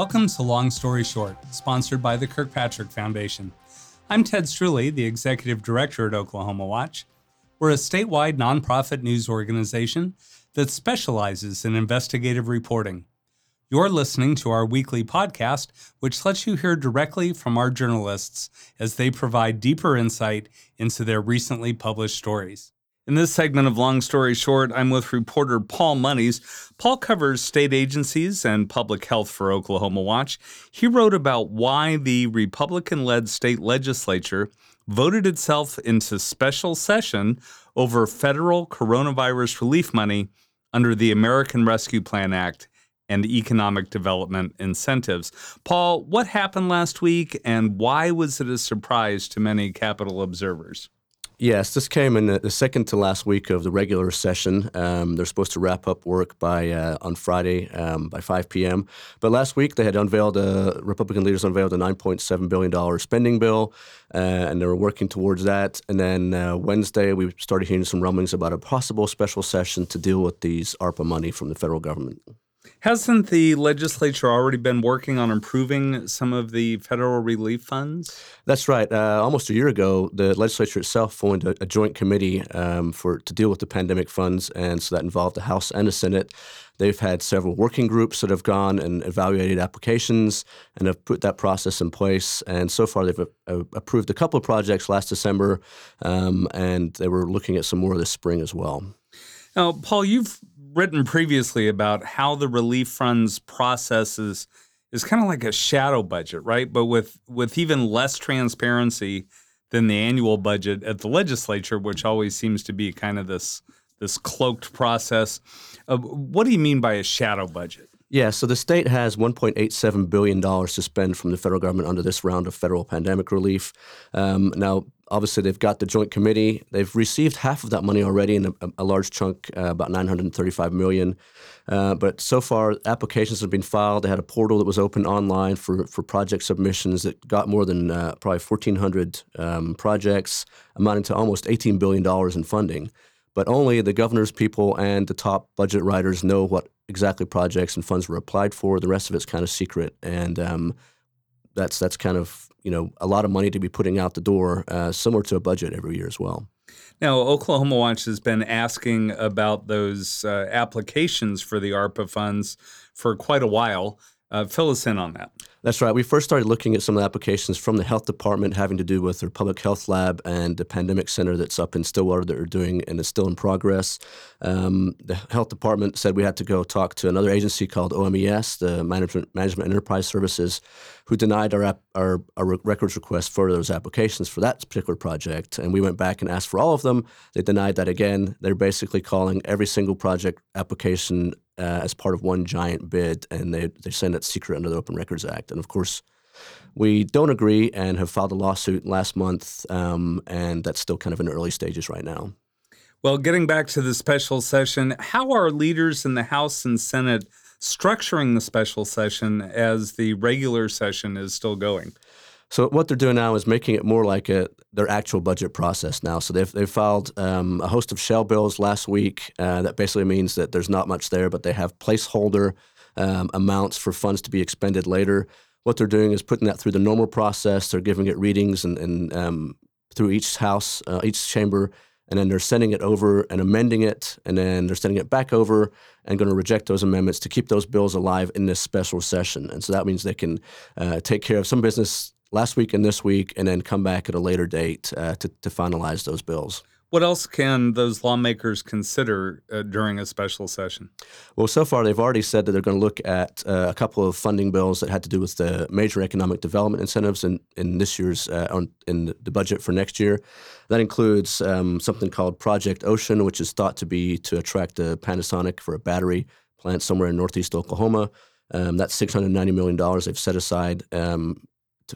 Welcome to Long Story Short, sponsored by the Kirkpatrick Foundation. I'm Ted Streuli, the Executive Director at Oklahoma Watch. We're a statewide nonprofit news organization that specializes in investigative reporting. You're listening to our weekly podcast, which lets you hear directly from our journalists as they provide deeper insight into their recently published stories. In this segment of Long Story Short, I'm with reporter Paul Monies. Paul covers state agencies and public health for Oklahoma Watch. He wrote about why the Republican led state legislature voted itself into special session over federal coronavirus relief money under the American Rescue Plan Act and economic development incentives. Paul, what happened last week and why was it a surprise to many Capitol observers? Yes, this came in the second to last week of the regular session. Um, they're supposed to wrap up work by uh, on Friday um, by 5 p.m. But last week they had unveiled a Republican leaders unveiled a 9.7 billion dollar spending bill, uh, and they were working towards that. And then uh, Wednesday we started hearing some rumblings about a possible special session to deal with these ARPA money from the federal government. Hasn't the legislature already been working on improving some of the federal relief funds? That's right. Uh, almost a year ago, the legislature itself formed a, a joint committee um, for to deal with the pandemic funds, and so that involved the House and the Senate. They've had several working groups that have gone and evaluated applications and have put that process in place. And so far, they've uh, approved a couple of projects last December, um, and they were looking at some more this spring as well. Now, Paul, you've written previously about how the relief funds process is, is kind of like a shadow budget, right? But with with even less transparency than the annual budget at the legislature, which always seems to be kind of this this cloaked process. Uh, what do you mean by a shadow budget? Yeah, so the state has $1.87 billion to spend from the federal government under this round of federal pandemic relief. Um, now, obviously, they've got the Joint Committee. They've received half of that money already in a, a large chunk, uh, about 935 million. Uh, but so far, applications have been filed. They had a portal that was open online for, for project submissions that got more than uh, probably 1,400 um, projects, amounting to almost $18 billion in funding but only the governor's people and the top budget writers know what exactly projects and funds were applied for. The rest of it's kind of secret, and um, that's that's kind of you know a lot of money to be putting out the door, uh, similar to a budget every year as well. Now, Oklahoma Watch has been asking about those uh, applications for the ARPA funds for quite a while. Uh, fill us in on that. That's right. We first started looking at some of the applications from the health department having to do with their public health lab and the pandemic center that's up in Stillwater that are doing and is still in progress. Um, the health department said we had to go talk to another agency called OMES, the Management, Management Enterprise Services, who denied our, our, our records request for those applications for that particular project. And we went back and asked for all of them. They denied that again. They're basically calling every single project application uh, as part of one giant bid, and they, they send it secret under the Open Records Act. And of course, we don't agree and have filed a lawsuit last month, um, and that's still kind of in early stages right now. Well, getting back to the special session, how are leaders in the House and Senate structuring the special session as the regular session is still going? So what they're doing now is making it more like a their actual budget process now. So they've they've filed um, a host of shell bills last week. Uh, that basically means that there's not much there, but they have placeholder um, amounts for funds to be expended later. What they're doing is putting that through the normal process. They're giving it readings and, and um, through each house, uh, each chamber, and then they're sending it over and amending it, and then they're sending it back over and going to reject those amendments to keep those bills alive in this special session. And so that means they can uh, take care of some business last week and this week, and then come back at a later date uh, to, to finalize those bills. What else can those lawmakers consider uh, during a special session? Well, so far they've already said that they're going to look at uh, a couple of funding bills that had to do with the major economic development incentives in, in this year's uh, on, in the budget for next year. That includes um, something called Project Ocean, which is thought to be to attract a Panasonic for a battery plant somewhere in northeast Oklahoma. Um, that's six hundred ninety million dollars they've set aside um,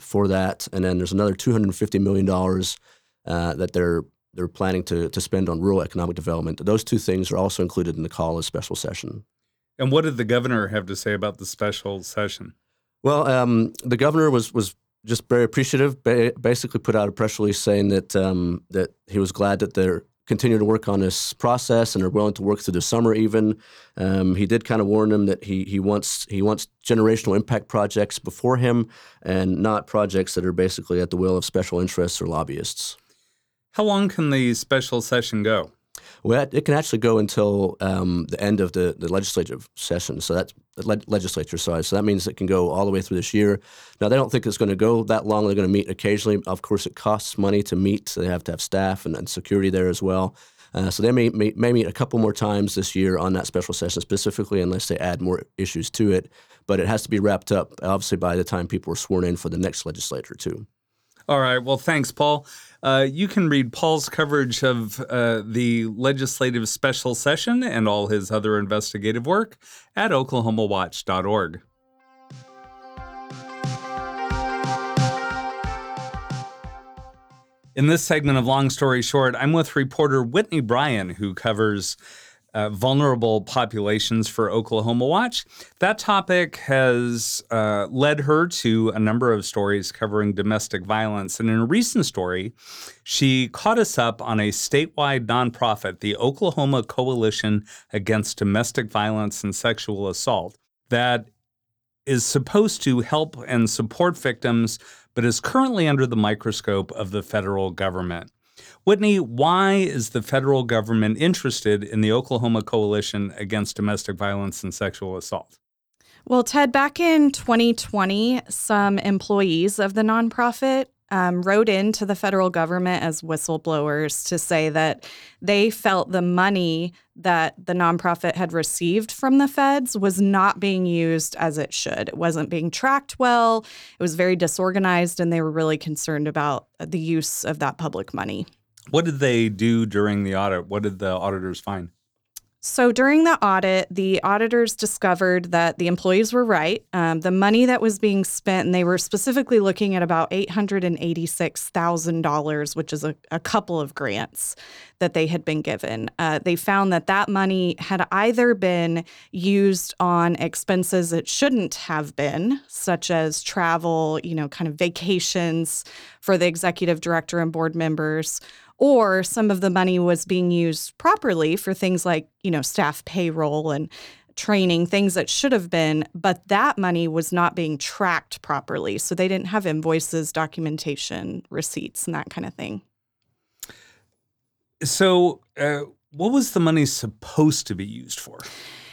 for that, and then there's another two hundred fifty million dollars uh, that they're they're planning to, to spend on rural economic development. Those two things are also included in the call as special session. And what did the governor have to say about the special session? Well, um, the governor was was just very appreciative. Ba- basically, put out a press release saying that um, that he was glad that they're continue to work on this process and are willing to work through the summer. Even um, he did kind of warn them that he he wants he wants generational impact projects before him and not projects that are basically at the will of special interests or lobbyists. How long can the special session go? Well, it can actually go until um, the end of the, the legislative session. So that's le- legislature side. So that means it can go all the way through this year. Now they don't think it's going to go that long. They're going to meet occasionally. Of course, it costs money to meet. So they have to have staff and, and security there as well. Uh, so they may, may, may meet a couple more times this year on that special session specifically, unless they add more issues to it. But it has to be wrapped up, obviously, by the time people are sworn in for the next legislature too. All right. Well, thanks, Paul. Uh, you can read Paul's coverage of uh, the legislative special session and all his other investigative work at oklahomawatch.org. In this segment of Long Story Short, I'm with reporter Whitney Bryen, who covers uh, vulnerable populations for Oklahoma Watch. That topic has uh, led her to a number of stories covering domestic violence. And in a recent story, she caught us up on a statewide nonprofit, the Oklahoma Coalition Against Domestic Violence and Sexual Assault, that is supposed to help and support victims, but is currently under the microscope of the federal government. Whitney, why is the federal government interested in the Oklahoma Coalition Against Domestic Violence and Sexual Assault? Well, Ted, back in 2020, some employees of the nonprofit um, wrote into the federal government as whistleblowers to say that they felt the money that the nonprofit had received from the feds was not being used as it should. It wasn't being tracked well, it was very disorganized, and they were really concerned about the use of that public money. What did they do during the audit? What did the auditors find? So during the audit, the auditors discovered that the employees were right. Um, the money that was being spent, and they were specifically looking at about $886,000, which is a, a, couple of grants that they had been given. Uh, they found that that money had either been used on expenses it shouldn't have been, such as travel, you know, kind of vacations for the executive director and board members or some of the money was being used properly for things like, you know, staff payroll and training, things that should have been, but that money was not being tracked properly. So they didn't have invoices, documentation, receipts, and that kind of thing. So, uh, what was the money supposed to be used for?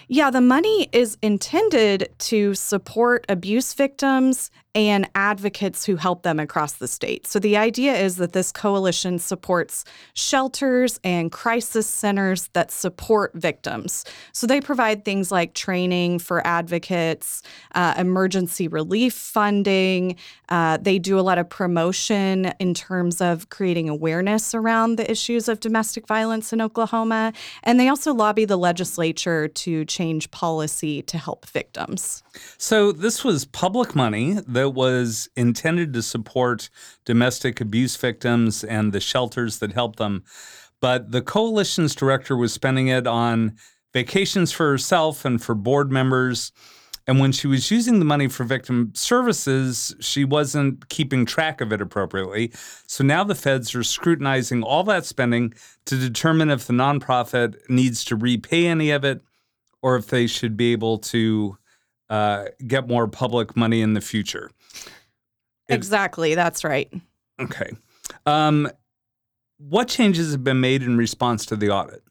Yeah, the money is intended to support abuse victims and advocates who help them across the state. So the idea is that this coalition supports shelters and crisis centers that support victims. So they provide things like training for advocates, uh, emergency relief funding. Uh, they do a lot of promotion in terms of creating awareness around the issues of domestic violence in Oklahoma. And they also lobby the legislature to change policy to help victims. So this was public money that was intended to support domestic abuse victims and the shelters that help them. But the coalition's director was spending it on vacations for herself and for board members. And when she was using the money for victim services, she wasn't keeping track of it appropriately. So now the feds are scrutinizing all that spending to determine if the nonprofit needs to repay any of it or if they should be able to uh, get more public money in the future. exactly, that's right. Okay. Um, what changes have been made in response to the audit?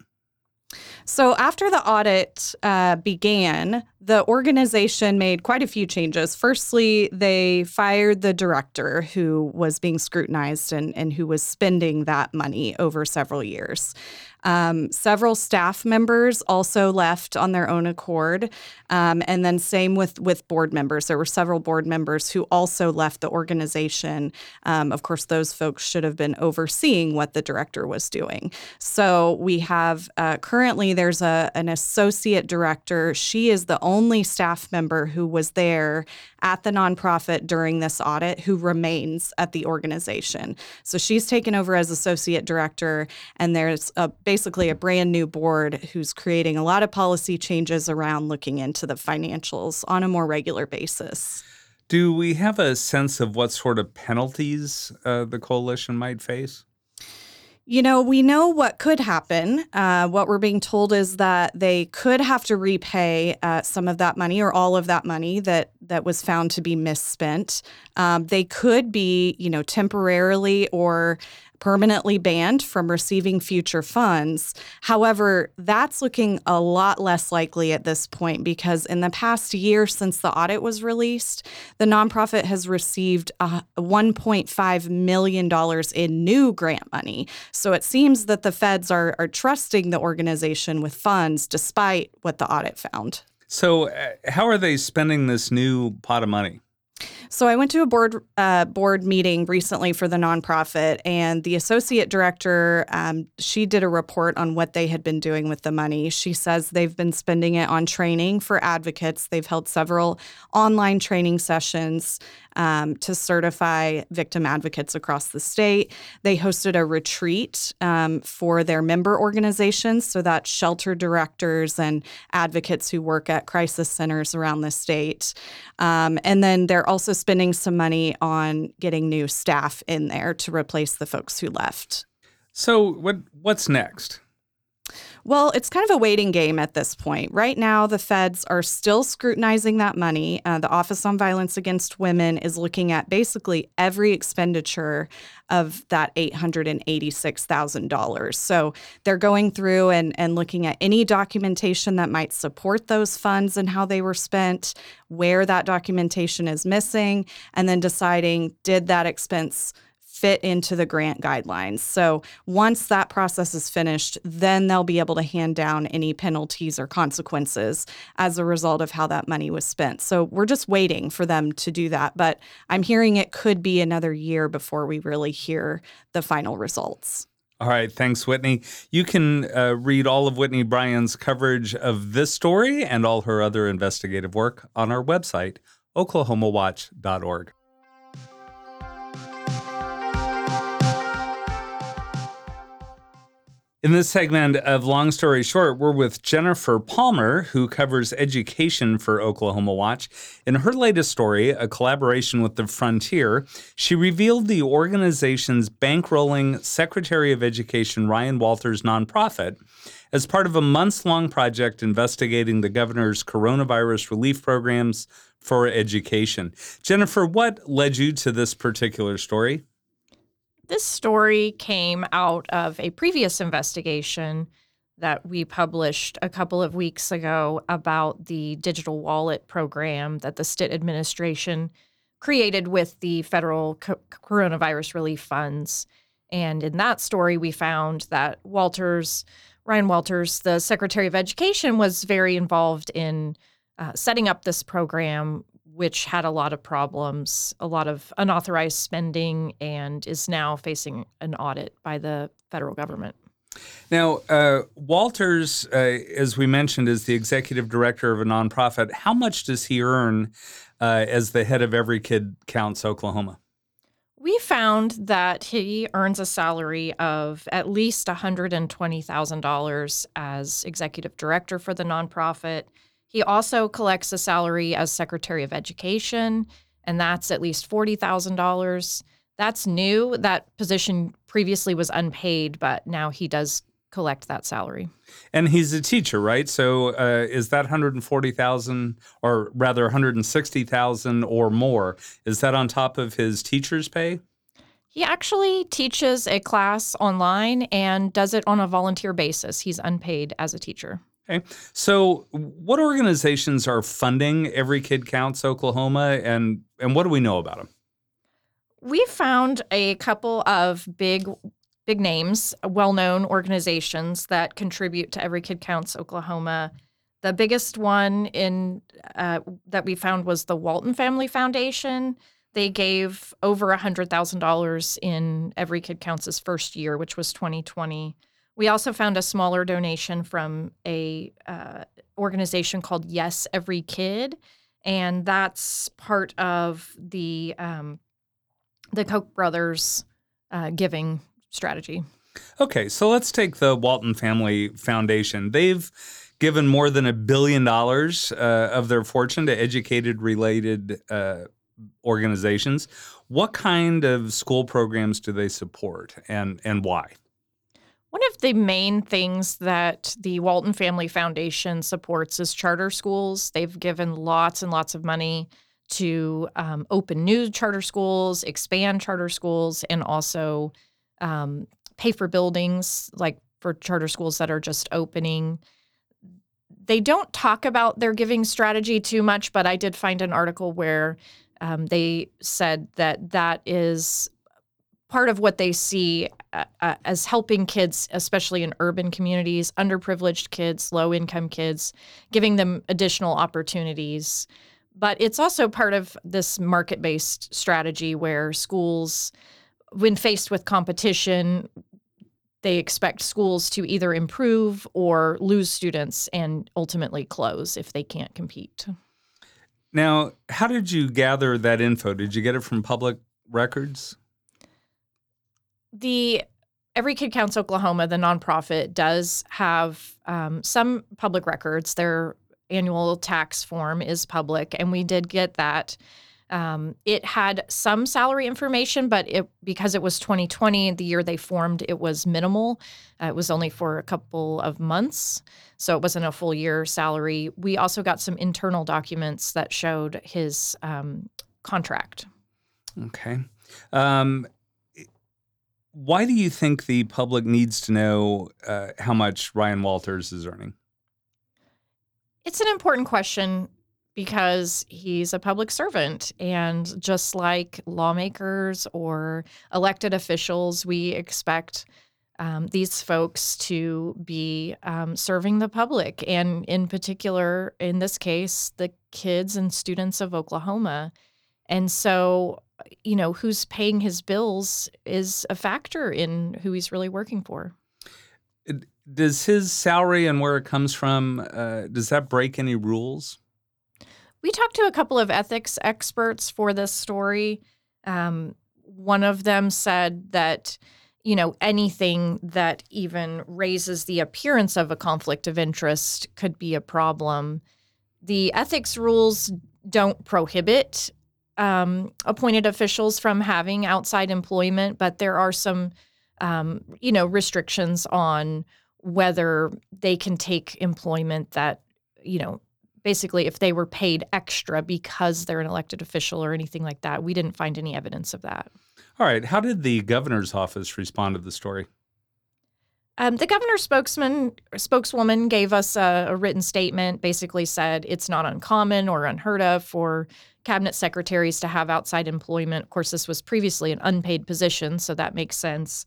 So, after the audit uh, began, the organization made quite a few changes. Firstly, they fired the director who was being scrutinized and, and who was spending that money over several years. Um, several staff members also left on their own accord, um, and then same with with board members. There were several board members who also left the organization. Um, of course, those folks should have been overseeing what the director was doing. So we have uh, currently there's a an associate director. She is the only staff member who was there at the nonprofit during this audit who remains at the organization. So she's taken over as associate director, and there's a, basically a brand new board who's creating a lot of policy changes around looking into the financials on a more regular basis. Do we have a sense of what sort of penalties uh, the coalition might face? You know, we know what could happen. Uh, what we're being told is that they could have to repay uh, some of that money or all of that money that that was found to be misspent. Um, they could be, you know, temporarily or permanently banned from receiving future funds. However, that's looking a lot less likely at this point because in the past year since the audit was released, the nonprofit has received uh, $1.5 million in new grant money. So it seems that the feds are, are trusting the organization with funds despite what the audit found. So, uh, how are they spending this new pot of money? So I went to a board uh, board meeting recently for the nonprofit, and the associate director um, she did a report on what they had been doing with the money. She says they've been spending it on training for advocates. They've held several online training sessions um, to certify victim advocates across the state. They hosted a retreat um, for their member organizations, so that shelter directors and advocates who work at crisis centers around the state. Um, and then they're also spending some money on getting new staff in there to replace the folks who left. So, what what's next? Well, it's kind of a waiting game at this point. Right now, the feds are still scrutinizing that money. Uh, the Office on Violence Against Women is looking at basically every expenditure of that $886,000. So they're going through and, and looking at any documentation that might support those funds and how they were spent, where that documentation is missing, and then deciding did that expense fit into the grant guidelines. So once that process is finished, then they'll be able to hand down any penalties or consequences as a result of how that money was spent. So we're just waiting for them to do that. But I'm hearing it could be another year before we really hear the final results. All right, thanks, Whitney. You can uh, read all of Whitney Bryen's coverage of this story and all her other investigative work on our website, oklahomawatch.org. In this segment of Long Story Short, we're with Jennifer Palmer, who covers education for Oklahoma Watch. In her latest story, a collaboration with the Frontier, she revealed the organization's bankrolling Secretary of Education Ryan Walters nonprofit as part of a months long project investigating the governor's coronavirus relief programs for education. Jennifer, what led you to this particular story? This story came out of a previous investigation that we published a couple of weeks ago about the digital wallet program that the Stitt administration created with the federal co- coronavirus relief funds. And in that story, we found that Walters, Ryan Walters, the Secretary of Education, was very involved in uh, setting up this program which had a lot of problems, a lot of unauthorized spending, and is now facing an audit by the federal government. Now, uh, Walters, uh, as we mentioned, is the executive director of a nonprofit. How much does he earn uh, as the head of Every Kid Counts Oklahoma? We found that he earns a salary of at least $120,000 as executive director for the nonprofit. He also collects a salary as Secretary of Education, and that's at least $40,000. That's new. That position previously was unpaid, but now he does collect that salary. And he's a teacher, right? So uh, is that 140,000 or rather 160,000 or more? Is that on top of his teacher's pay? He actually teaches a class online and does it on a volunteer basis. He's unpaid as a teacher. Okay. So, what organizations are funding Every Kid Counts Oklahoma, and and what do we know about them? We found a couple of big big names, well-known organizations that contribute to Every Kid Counts Oklahoma. The biggest one in uh, that we found was the Walton Family Foundation. They gave over $100,000 in Every Kid Counts' first year, which was 2020. We also found a smaller donation from a uh, organization called Yes Every Kid, and that's part of the um, the Koch brothers uh, giving strategy. Okay, so let's take the Walton Family Foundation. They've given more than a billion dollars uh, of their fortune to educated related uh, organizations. What kind of school programs do they support and, and why? One of the main things that the Walton Family Foundation supports is charter schools. They've given lots and lots of money to um, open new charter schools, expand charter schools, and also um, pay for buildings like for charter schools that are just opening. They don't talk about their giving strategy too much, but I did find an article where um, they said that that is part of what they see uh, uh, as helping kids, especially in urban communities, underprivileged kids, low income kids, giving them additional opportunities. But it's also part of this market based strategy where schools, when faced with competition, they expect schools to either improve or lose students and ultimately close if they can't compete. Now, how did you gather that info? Did you get it from public records? The Every Kid Counts Oklahoma, the nonprofit, does have um, some public records. Their annual tax form is public, and we did get that. Um, it had some salary information, but it because it was 2020, the year they formed, it was minimal. Uh, it was only for a couple of months, so it wasn't a full year salary. We also got some internal documents that showed his um, contract. Okay. Um, why do you think the public needs to know uh, how much Ryan Walters is earning? It's an important question because he's a public servant. And just like lawmakers or elected officials, we expect um, these folks to be um, serving the public. And in particular, in this case, the kids and students of Oklahoma. And so, you know, who's paying his bills is a factor in who he's really working for. Does his salary and where it comes from, uh, does that break any rules? We talked to a couple of ethics experts for this story. Um, one of them said that, you know, anything that even raises the appearance of a conflict of interest could be a problem. The ethics rules don't prohibit um, appointed officials from having outside employment, but there are some, um, you know, restrictions on whether they can take employment that, you know, basically if they were paid extra because they're an elected official or anything like that. We didn't find any evidence of that. All right. How did the governor's office respond to the story? Um, the governor's spokesman spokeswoman gave us a, a, written statement. Basically, said it's not uncommon or unheard of for cabinet secretaries to have outside employment. Of course, this was previously an unpaid position, so that makes sense.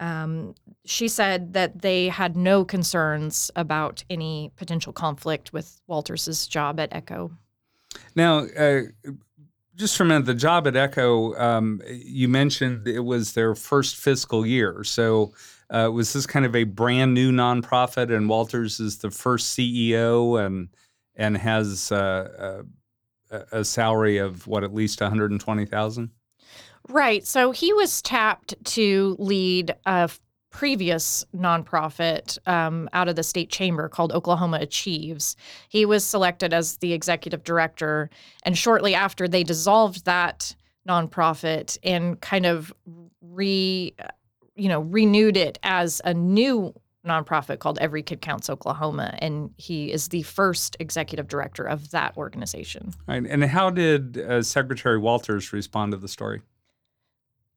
Um, she said that they had no concerns about any potential conflict with Walters's job at Echo. Now, uh, just for a minute, the job at Echo, um, you mentioned it was their first fiscal year. So, uh, was this kind of a brand new nonprofit, and Walters is the first CEO and and has uh, a, a salary of what at least one hundred and twenty thousand? Right. So he was tapped to lead a previous nonprofit um, out of the state chamber called Oklahoma Achieves. He was selected as the executive director. And shortly after, they dissolved that nonprofit and kind of re you know renewed it as a new nonprofit called Every Kid Counts Oklahoma, and he is the first executive director of that organization. Right. And how did uh, Secretary Walters respond to the story?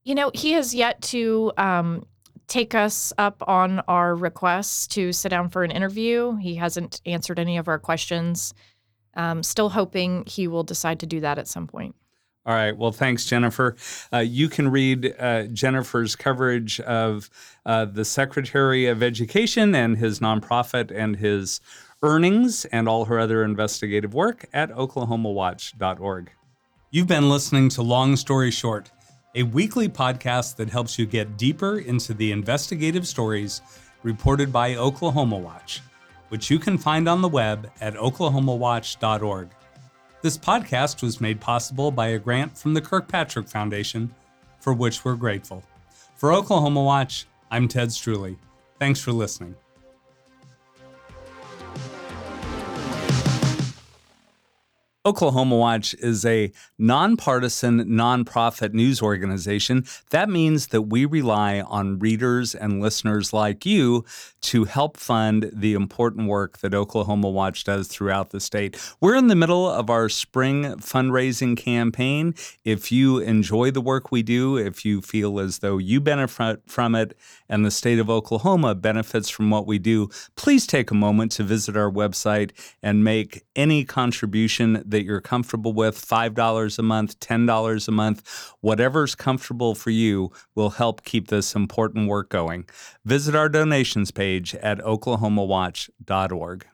You know, he has yet to um, take us up on our requests to sit down for an interview. He hasn't answered any of our questions. Um, still hoping he will decide to do that at some point. All right. Well, thanks, Jennifer. Uh, you can read uh, Jennifer's coverage of uh, the Secretary of Education and his nonprofit and his earnings and all her other investigative work at oklahomawatch.org. You've been listening to Long Story Short a weekly podcast that helps you get deeper into the investigative stories reported by Oklahoma Watch, which you can find on the web at oklahomawatch.org. This podcast was made possible by a grant from the Kirkpatrick Foundation, for which we're grateful. For Oklahoma Watch, I'm Ted Streuli. Thanks for listening. Oklahoma Watch is a nonpartisan, nonprofit news organization. That means that we rely on readers and listeners like you to help fund the important work that Oklahoma Watch does throughout the state. We're in the middle of our spring fundraising campaign. If you enjoy the work we do, if you feel as though you benefit from it and the state of Oklahoma benefits from what we do, please take a moment to visit our website and make any contribution that you're comfortable with $5 a month, $10 a month, whatever's comfortable for you will help keep this important work going. Visit our donations page at oklahomawatch.org.